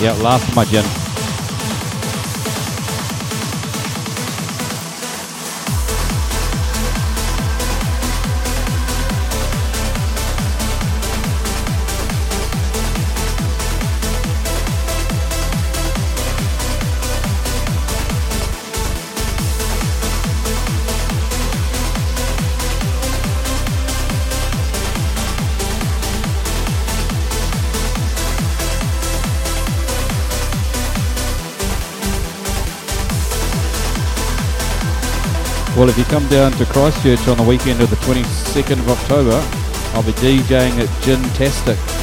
Yeah, last of my gin. Well, if you come down to Christchurch on the weekend of the 22nd of October, I'll be DJing at Gin Tastic.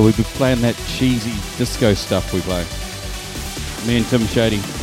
Yeah, we've been playing that cheesy disco stuff we play. Me and Tim Shady.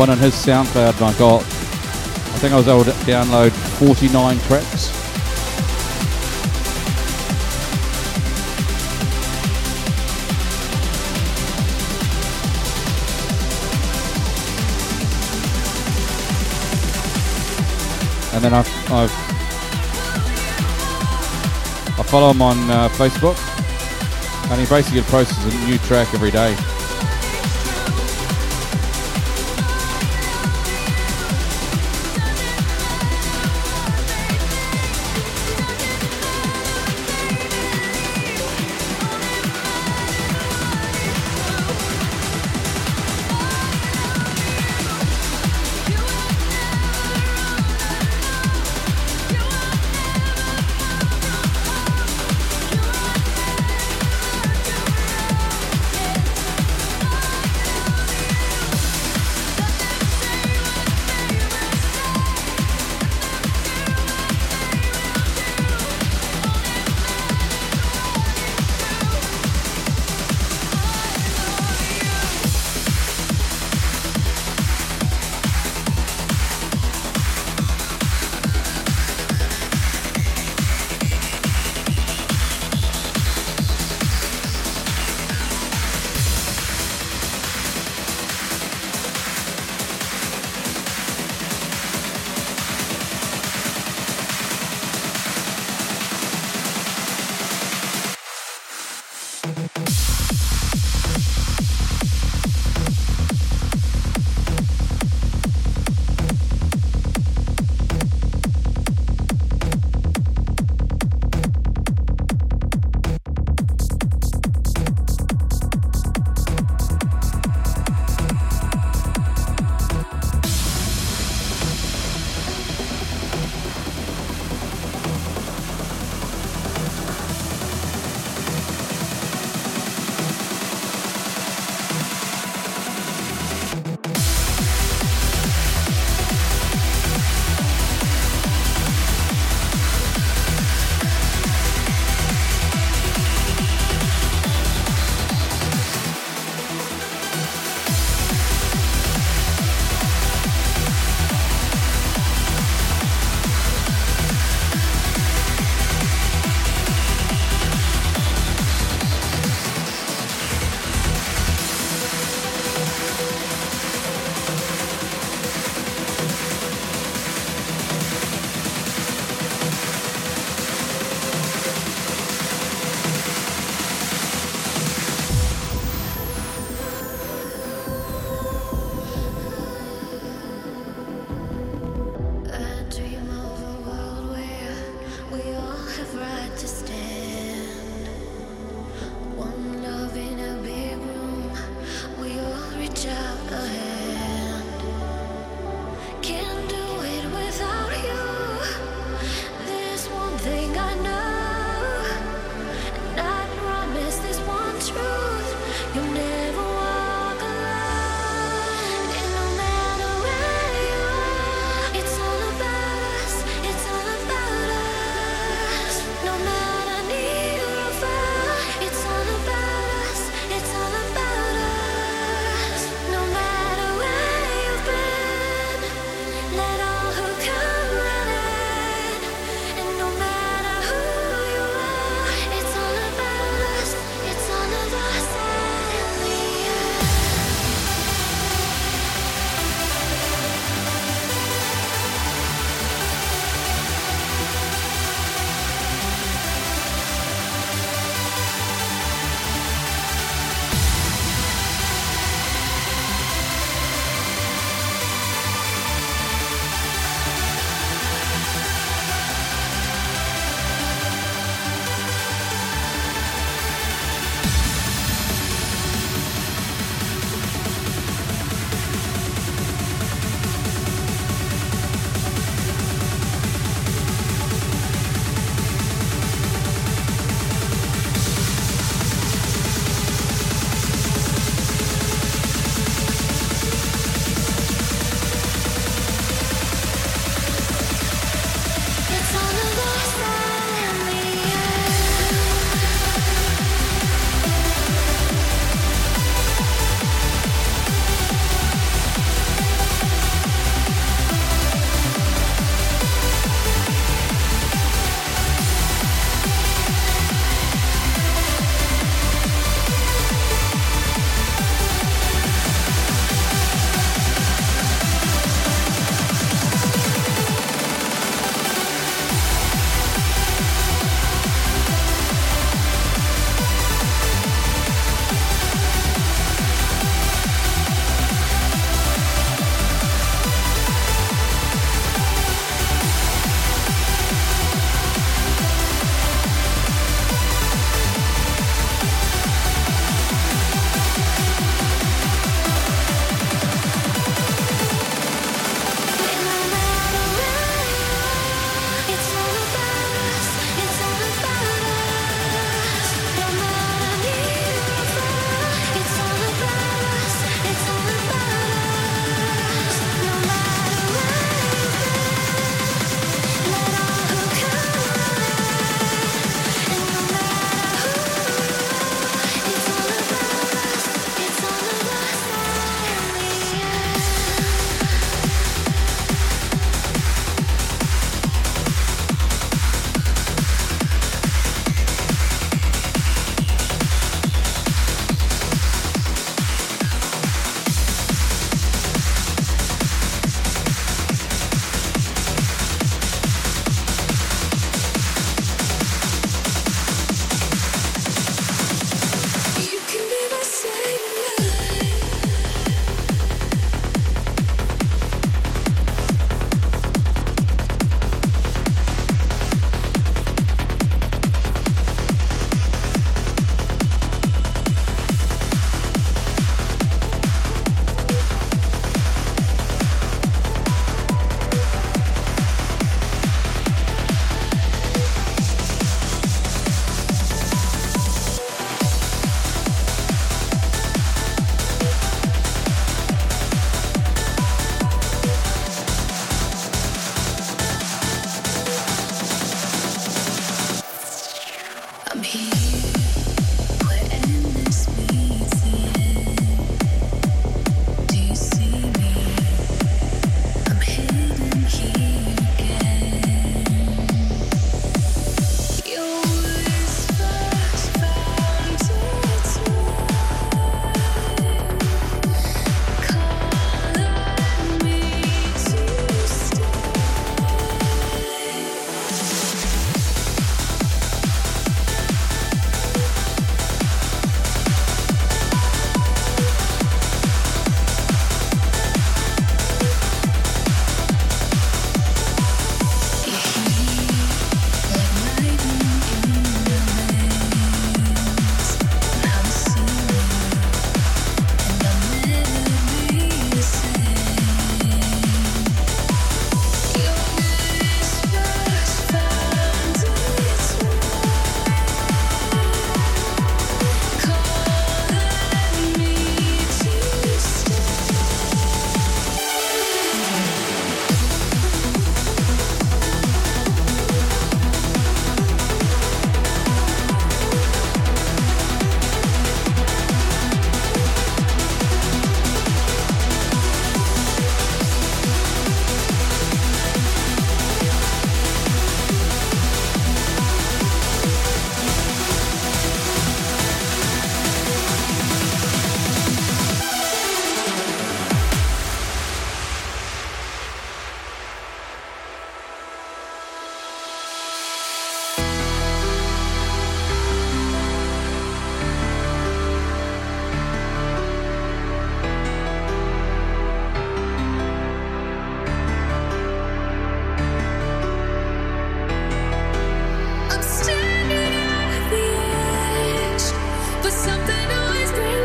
Went on his SoundCloud and I got, I think I was able to download 49 tracks. And then I've, I've I follow him on uh, Facebook, and he basically posts a new track every day.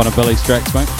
one of Billy's tracks, mate.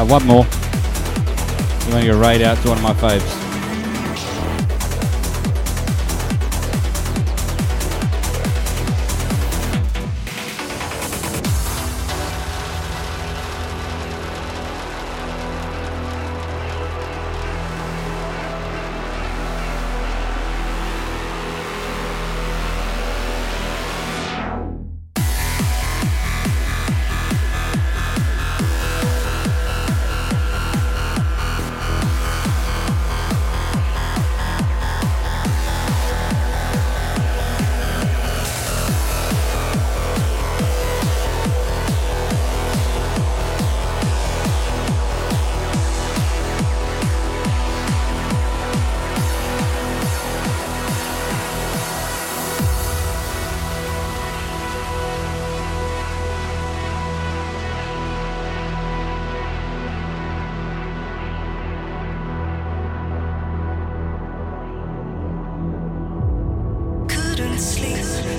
Right, one more. You want to go raid out to one of my faves.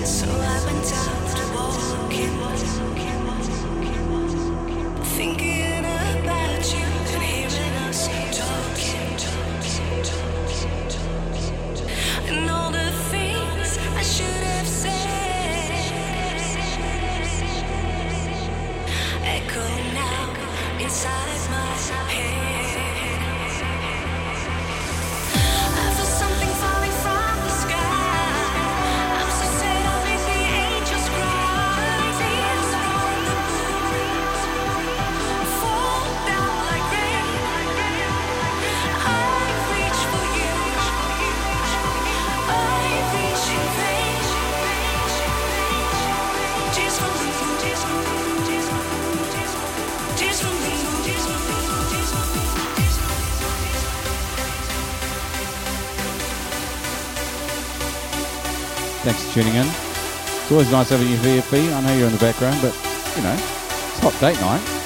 So I went out walking. Tuning in. It's always nice having you VFP. I know you're in the background, but you know, it's hot date night.